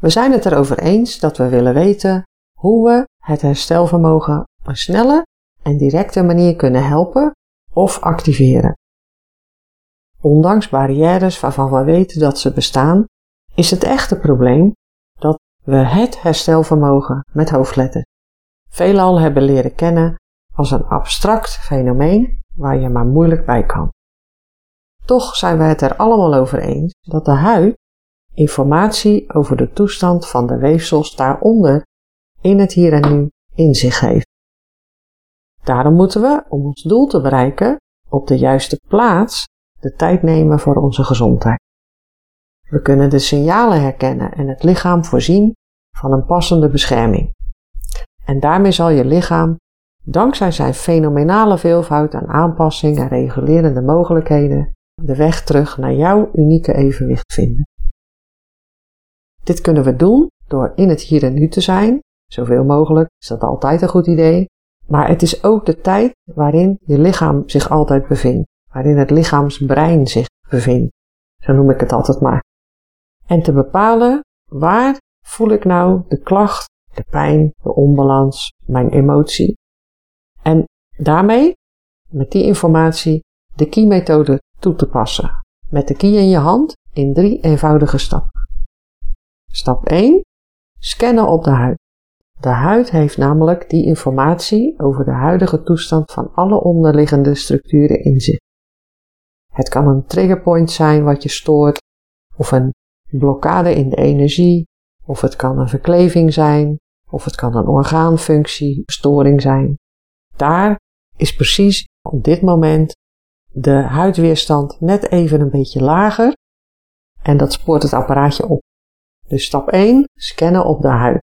We zijn het erover eens dat we willen weten hoe we het herstelvermogen op een snelle en directe manier kunnen helpen of activeren. Ondanks barrières waarvan we weten dat ze bestaan, is het echte probleem dat we het herstelvermogen met hoofdletters veelal hebben leren kennen als een abstract fenomeen waar je maar moeilijk bij kan. Toch zijn we het er allemaal over eens dat de huid informatie over de toestand van de weefsels daaronder in het hier en nu in zich heeft. Daarom moeten we, om ons doel te bereiken, op de juiste plaats de tijd nemen voor onze gezondheid. We kunnen de signalen herkennen en het lichaam voorzien van een passende bescherming. En daarmee zal je lichaam, dankzij zijn fenomenale veelvoud aan aanpassing en regulerende mogelijkheden, de weg terug naar jouw unieke evenwicht vinden. Dit kunnen we doen door in het hier en nu te zijn. Zoveel mogelijk is dat altijd een goed idee. Maar het is ook de tijd waarin je lichaam zich altijd bevindt. Waarin het lichaamsbrein zich bevindt. Zo noem ik het altijd maar. En te bepalen waar voel ik nou de klacht, de pijn, de onbalans, mijn emotie. En daarmee, met die informatie, de key-methode toe te passen. Met de key in je hand in drie eenvoudige stappen. Stap 1. Scannen op de huid. De huid heeft namelijk die informatie over de huidige toestand van alle onderliggende structuren in zich. Het kan een triggerpoint zijn wat je stoort, of een blokkade in de energie, of het kan een verkleving zijn, of het kan een orgaanfunctiestoring zijn. Daar is precies op dit moment de huidweerstand net even een beetje lager en dat spoort het apparaatje op. Dus stap 1, scannen op de huid.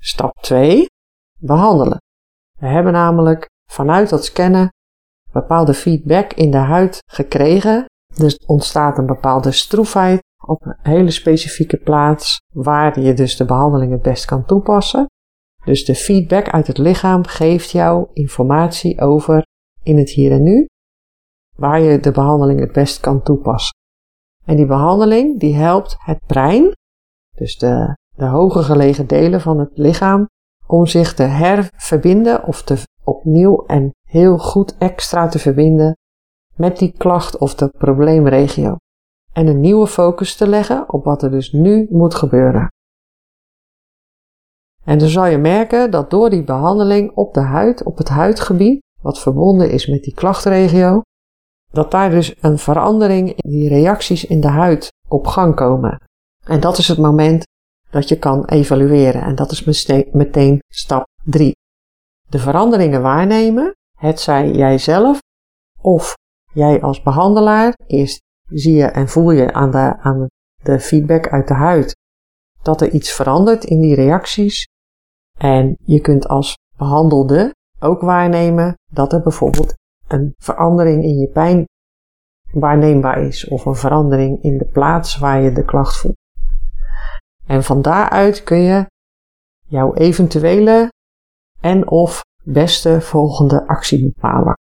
Stap 2, behandelen. We hebben namelijk vanuit dat scannen bepaalde feedback in de huid gekregen. Dus ontstaat een bepaalde stroefheid op een hele specifieke plaats waar je dus de behandeling het best kan toepassen. Dus de feedback uit het lichaam geeft jou informatie over in het hier en nu waar je de behandeling het best kan toepassen. En die behandeling die helpt het brein, dus de, de hoger gelegen delen van het lichaam, om zich te herverbinden of te opnieuw en heel goed extra te verbinden met die klacht of de probleemregio. En een nieuwe focus te leggen op wat er dus nu moet gebeuren. En dan zal je merken dat door die behandeling op de huid, op het huidgebied, wat verbonden is met die klachtregio, dat daar dus een verandering in die reacties in de huid op gang komen. En dat is het moment dat je kan evalueren. En dat is meteen stap 3. De veranderingen waarnemen, het zij jijzelf of jij als behandelaar. Eerst zie je en voel je aan de, aan de feedback uit de huid dat er iets verandert in die reacties. En je kunt als behandelde ook waarnemen dat er bijvoorbeeld een verandering in je pijn waarneembaar is of een verandering in de plaats waar je de klacht voelt. En van daaruit kun je jouw eventuele en of beste volgende actie bepalen.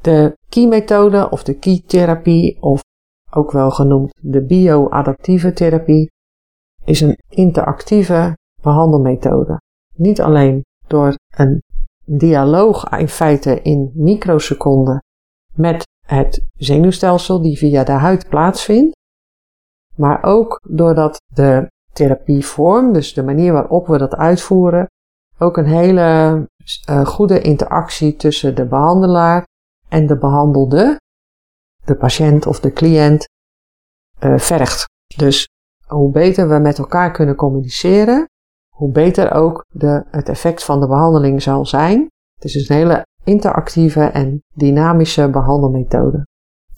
De key-methode of de key-therapie, of ook wel genoemd de bioadaptieve therapie, is een interactieve behandelmethode. Niet alleen door een dialoog in feite in microseconden met het zenuwstelsel die via de huid plaatsvindt, maar ook doordat de therapievorm, dus de manier waarop we dat uitvoeren, ook een hele uh, goede interactie tussen de behandelaar en de behandelde, de patiënt of de cliënt, uh, vergt. Dus hoe beter we met elkaar kunnen communiceren, hoe beter ook de, het effect van de behandeling zal zijn. Het is dus een hele interactieve en dynamische behandelmethode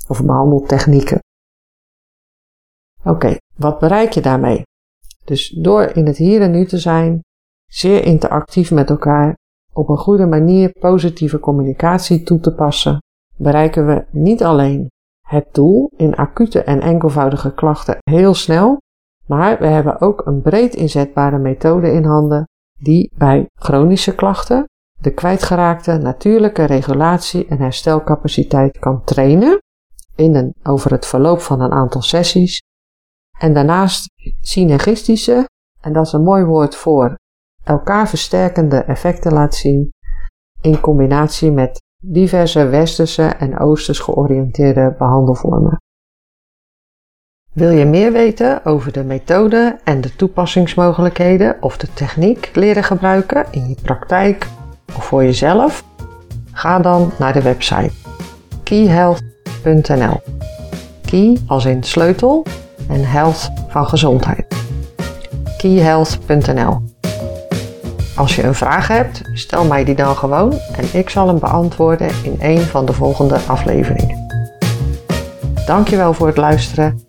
of behandeltechnieken. Oké, wat bereik je daarmee? Dus door in het hier en nu te zijn, zeer interactief met elkaar, op een goede manier positieve communicatie toe te passen, bereiken we niet alleen het doel in acute en enkelvoudige klachten heel snel, maar we hebben ook een breed inzetbare methode in handen die bij chronische klachten de kwijtgeraakte natuurlijke regulatie en herstelcapaciteit kan trainen in een, over het verloop van een aantal sessies En daarnaast synergistische, en dat is een mooi woord voor elkaar versterkende effecten laat zien in combinatie met diverse westerse en oosters georiënteerde behandelvormen. Wil je meer weten over de methode en de toepassingsmogelijkheden of de techniek leren gebruiken in je praktijk of voor jezelf? Ga dan naar de website keyhealth.nl. Key als in sleutel en health van gezondheid. keyhealth.nl. Als je een vraag hebt, stel mij die dan gewoon en ik zal hem beantwoorden in een van de volgende afleveringen. Dankjewel voor het luisteren